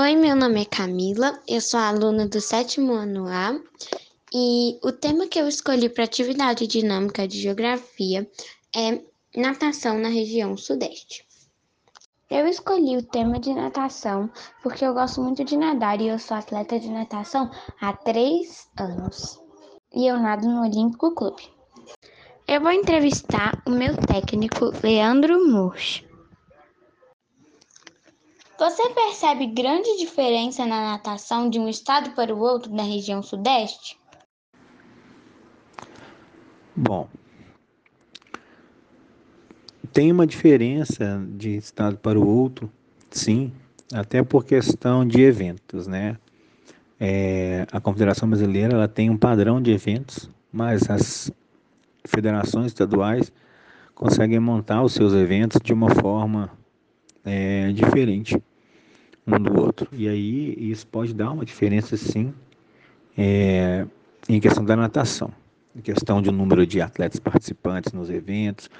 Oi, meu nome é Camila, eu sou aluna do sétimo ano A e o tema que eu escolhi para atividade dinâmica de geografia é natação na região sudeste. Eu escolhi o tema de natação porque eu gosto muito de nadar e eu sou atleta de natação há três anos e eu nado no Olímpico Clube. Eu vou entrevistar o meu técnico Leandro Murch. Você percebe grande diferença na natação de um estado para o outro na região sudeste? Bom, tem uma diferença de estado para o outro, sim, até por questão de eventos, né? É, a Confederação Brasileira ela tem um padrão de eventos, mas as federações estaduais conseguem montar os seus eventos de uma forma é, diferente um do outro. E aí isso pode dar uma diferença sim é, em questão da natação, em questão de número de atletas participantes nos eventos,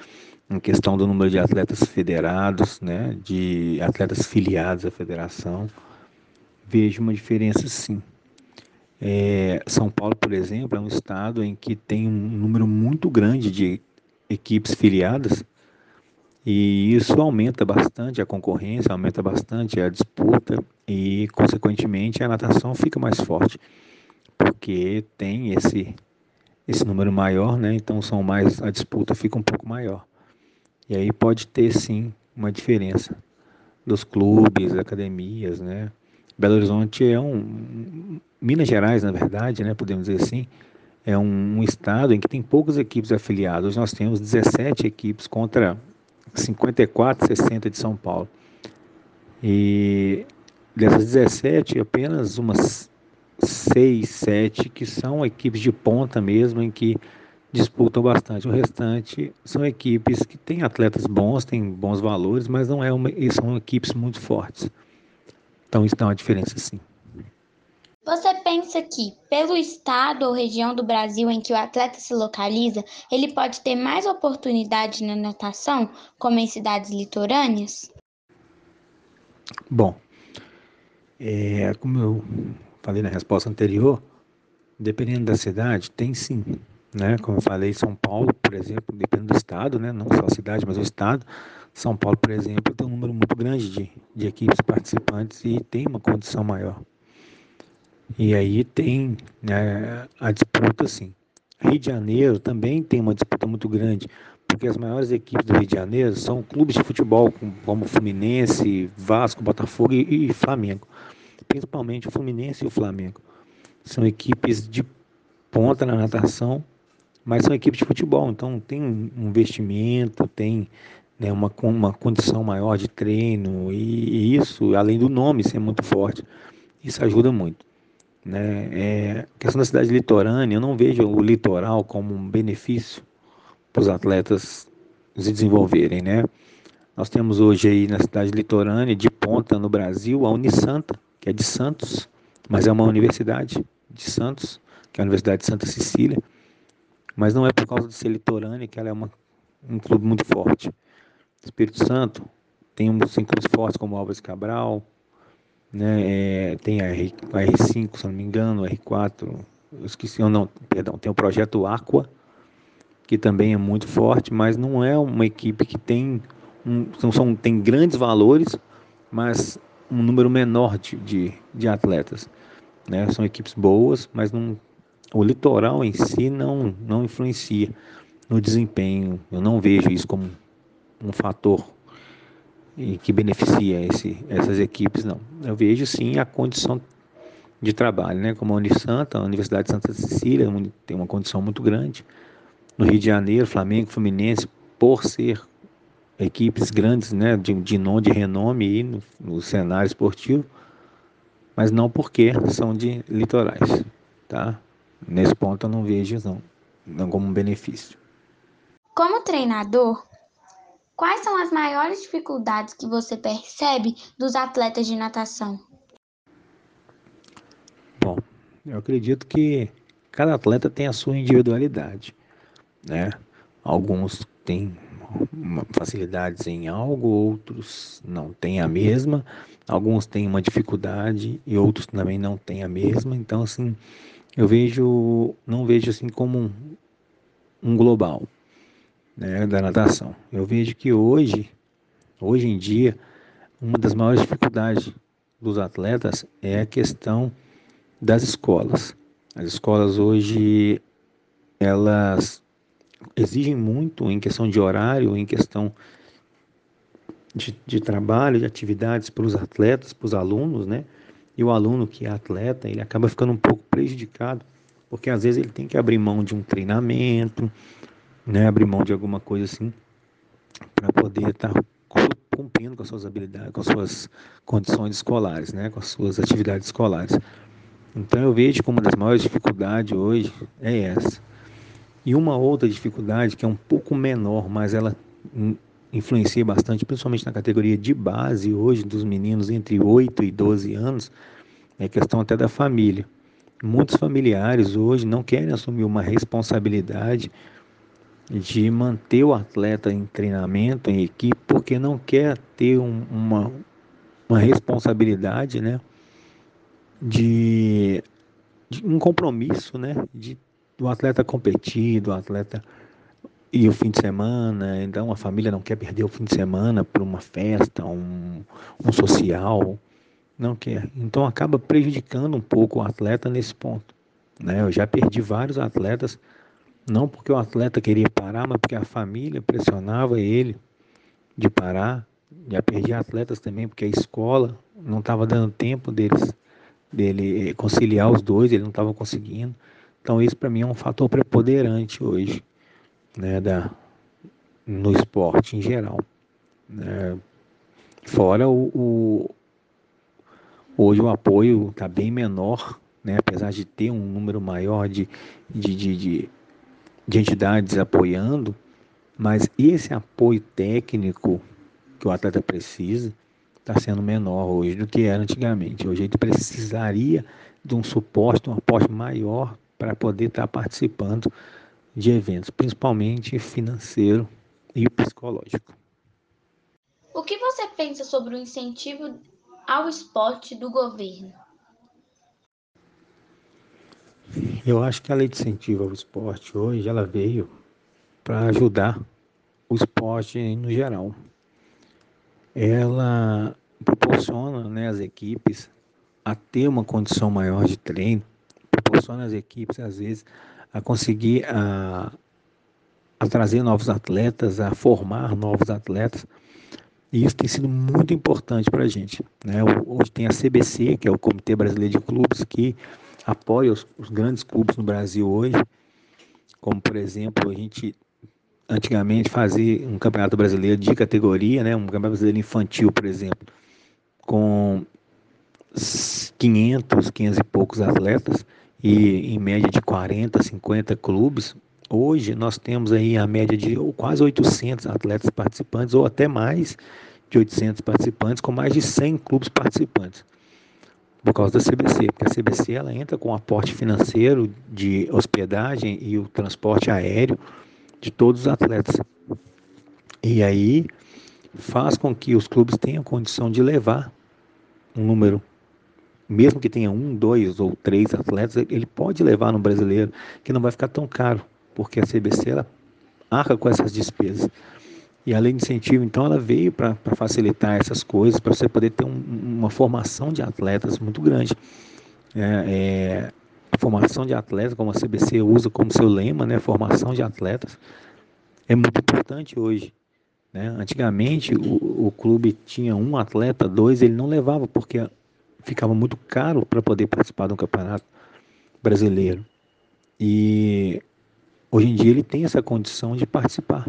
em questão do número de atletas federados, né, de atletas filiados à federação, vejo uma diferença sim. É, São Paulo, por exemplo, é um estado em que tem um número muito grande de equipes filiadas e isso aumenta bastante a concorrência, aumenta bastante a disputa e, consequentemente, a natação fica mais forte, porque tem esse, esse número maior, né? então são mais a disputa fica um pouco maior. E aí pode ter sim uma diferença dos clubes, academias, né? Belo Horizonte é um Minas Gerais, na verdade, né, podemos dizer assim, é um, um estado em que tem poucas equipes afiliadas. Nós temos 17 equipes contra 54, 60 de São Paulo. E dessas 17, apenas umas 6, 7 que são equipes de ponta mesmo, em que disputam bastante. O restante são equipes que têm atletas bons, têm bons valores, mas não é uma, são equipes muito fortes. Então dá uma diferença sim. Você pensa que, pelo estado ou região do Brasil em que o atleta se localiza, ele pode ter mais oportunidade na natação, como em cidades litorâneas? Bom, é, como eu falei na resposta anterior, dependendo da cidade, tem sim. Né? Como eu falei, São Paulo, por exemplo, dependendo do estado, né? não só a cidade, mas o estado. São Paulo, por exemplo, tem um número muito grande de, de equipes participantes e tem uma condição maior. E aí tem né, a disputa, sim. Rio de Janeiro também tem uma disputa muito grande, porque as maiores equipes do Rio de Janeiro são clubes de futebol, como Fluminense, Vasco, Botafogo e, e Flamengo. Principalmente o Fluminense e o Flamengo. São equipes de ponta na natação, mas são equipes de futebol, então tem um investimento, tem né, uma, uma condição maior de treino, e, e isso, além do nome ser muito forte, isso ajuda muito. Né? É, a questão da cidade litorânea, eu não vejo o litoral como um benefício para os atletas se desenvolverem. Né? Nós temos hoje aí na cidade litorânea, de ponta no Brasil, a Unisanta, que é de Santos, mas é uma universidade de Santos, que é a Universidade de Santa Cecília, mas não é por causa de ser litorânea que ela é uma, um clube muito forte. Espírito Santo tem uns clubes fortes como Álvares Cabral, né? É, tem a, R, a R5, se não me engano, a R4, eu esqueci, não, perdão, tem o projeto Aqua, que também é muito forte, mas não é uma equipe que tem, um, são, tem grandes valores, mas um número menor de, de, de atletas. Né? São equipes boas, mas não, o litoral em si não, não influencia no desempenho. Eu não vejo isso como um fator e que beneficia esse, essas equipes, não. Eu vejo sim a condição de trabalho, né? Como a Unisanta, a Universidade de Santa Cecília tem uma condição muito grande. No Rio de Janeiro, Flamengo, Fluminense, por ser equipes grandes, né, de, de nome, de renome no, no cenário esportivo, mas não porque são de litorais, tá? Nesse ponto eu não vejo não, não como um benefício. Como treinador, Quais são as maiores dificuldades que você percebe dos atletas de natação? Bom, eu acredito que cada atleta tem a sua individualidade, né? Alguns têm facilidades em algo, outros não têm a mesma, alguns têm uma dificuldade e outros também não têm a mesma. Então, assim, eu vejo, não vejo assim como um, um global né, da natação. Eu vejo que hoje, hoje em dia, uma das maiores dificuldades dos atletas é a questão das escolas. As escolas hoje elas exigem muito em questão de horário, em questão de, de trabalho, de atividades para os atletas, para os alunos, né? E o aluno que é atleta, ele acaba ficando um pouco prejudicado, porque às vezes ele tem que abrir mão de um treinamento, né? Abrir mão de alguma coisa assim, para poder estar tá cumprindo com as suas habilidades, com as suas condições escolares, né? Com as suas atividades escolares. Então eu vejo que uma das maiores dificuldades hoje é essa. E uma outra dificuldade que é um pouco menor, mas ela influencia bastante, principalmente na categoria de base hoje dos meninos entre 8 e 12 anos, é questão até da família. Muitos familiares hoje não querem assumir uma responsabilidade de manter o atleta em treinamento, em equipe, porque não quer ter um, uma, uma responsabilidade, né? De, de, um compromisso, né? De do atleta competir, do atleta e o fim de semana, então a família não quer perder o fim de semana por uma festa, um, um social, não quer. Então acaba prejudicando um pouco o atleta nesse ponto. Né? Eu já perdi vários atletas, não porque o atleta queria parar, mas porque a família pressionava ele de parar. Já perdi atletas também porque a escola não estava dando tempo deles, dele conciliar os dois, ele não estava conseguindo. Então isso para mim é um fator preponderante hoje né, da, no esporte em geral. Né? Fora o, o, hoje o apoio está bem menor, né, apesar de ter um número maior de, de, de, de, de entidades apoiando, mas esse apoio técnico que o atleta precisa está sendo menor hoje do que era antigamente. Hoje ele precisaria de um suporte, um apoio maior para poder estar tá participando de eventos, principalmente financeiro e psicológico. O que você pensa sobre o incentivo ao esporte do governo? Eu acho que a lei de incentivo ao esporte hoje ela veio para ajudar o esporte no geral. Ela proporciona né, as equipes a ter uma condição maior de treino, proporciona às equipes, às vezes, a conseguir a, a trazer novos atletas, a formar novos atletas. E isso tem sido muito importante para a gente. Né? Hoje tem a CBC, que é o Comitê Brasileiro de Clubes, que apoia os, os, grandes clubes no Brasil hoje, como por exemplo, a gente antigamente fazia um campeonato brasileiro de categoria, né? um campeonato brasileiro infantil, por exemplo, com 500, 500 e poucos atletas, e em média de 40, 50 clubes, hoje nós temos aí a média de quase 800 atletas participantes, ou até mais de 800 participantes, com mais de 100 clubes participantes, por causa da CBC, porque a CBC ela entra com aporte financeiro de hospedagem e o transporte aéreo de todos os atletas. E aí faz com que os clubes tenham condição de levar um número mesmo que tenha um, dois ou três atletas, ele pode levar no brasileiro, que não vai ficar tão caro, porque a CBC ela arca com essas despesas. E a lei de incentivo, então, ela veio para facilitar essas coisas, para você poder ter um, uma formação de atletas muito grande. É, é, formação de atletas, como a CBC usa como seu lema, né, formação de atletas, é muito importante hoje. Né? Antigamente, o, o clube tinha um atleta, dois, ele não levava, porque ficava muito caro para poder participar de um campeonato brasileiro. E hoje em dia ele tem essa condição de participar,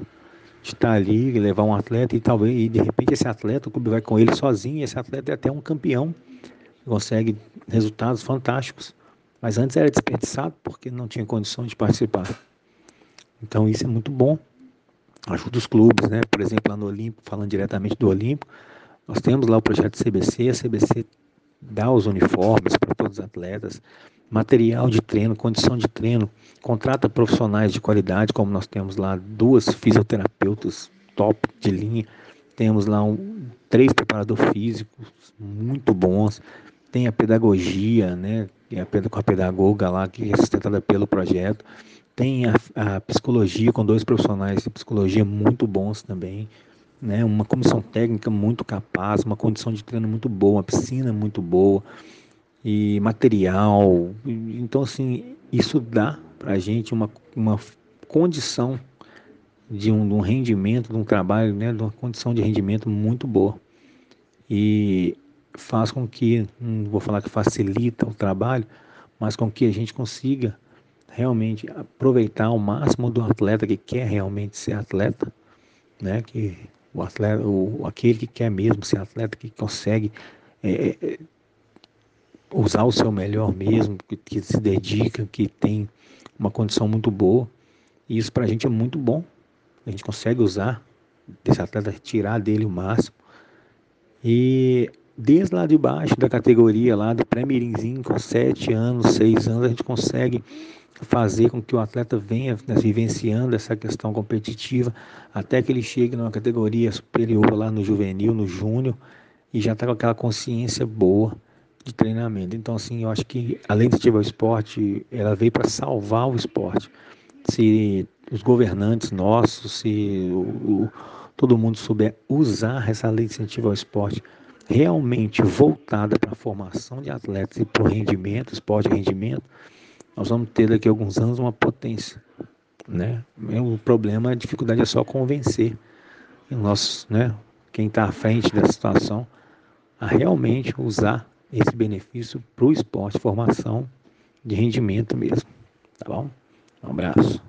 estar ali, levar um atleta e talvez e de repente esse atleta, o clube vai com ele sozinho, e esse atleta é até um campeão, consegue resultados fantásticos. Mas antes era desperdiçado porque não tinha condição de participar. Então isso é muito bom. Ajuda os clubes, né? Por exemplo, lá no Olimpo, falando diretamente do Olimpo, nós temos lá o projeto CBC, a CBC dá os uniformes para todos os atletas, material de treino, condição de treino, contrata profissionais de qualidade, como nós temos lá duas fisioterapeutas top de linha. Temos lá um, três preparadores físicos muito bons. Tem a pedagogia, né? Com a pedagoga lá, que é sustentada pelo projeto. Tem a, a psicologia com dois profissionais de psicologia muito bons também. Né, uma comissão técnica muito capaz, uma condição de treino muito boa, uma piscina muito boa e material. Então, assim, isso dá para a gente uma, uma condição de um, de um, rendimento, de um trabalho, né, de uma condição de rendimento muito boa. E faz com que, não vou falar que facilita o trabalho, mas com que a gente consiga realmente aproveitar ao máximo do atleta que quer realmente ser atleta, né, que o atleta, o, aquele que quer mesmo ser atleta, que consegue é, é usar o seu melhor mesmo, que, que se dedica, que tem uma condição muito boa. E isso para a gente é muito bom. A gente consegue usar desse atleta, tirar dele o máximo. E desde lá de baixo da categoria, lá do pré-mirinzinho, com 7 anos, 6 anos, a gente consegue fazer com que o atleta venha né, vivenciando essa questão competitiva até que ele chegue numa categoria superior lá no juvenil, no júnior, e já está com aquela consciência boa de treinamento. Então, assim, eu acho que além de ativar o esporte, ela veio para salvar o esporte. Se os governantes nossos, se o, o, todo mundo souber usar essa lei de incentivo ao esporte realmente voltada para a formação de atletas e para o rendimento, esporte e rendimento, nós vamos ter daqui a alguns anos uma potência. Né? O problema, a dificuldade é só convencer nosso, né, quem está à frente da situação a realmente usar esse benefício para o esporte, formação de rendimento mesmo. Tá bom? Um abraço.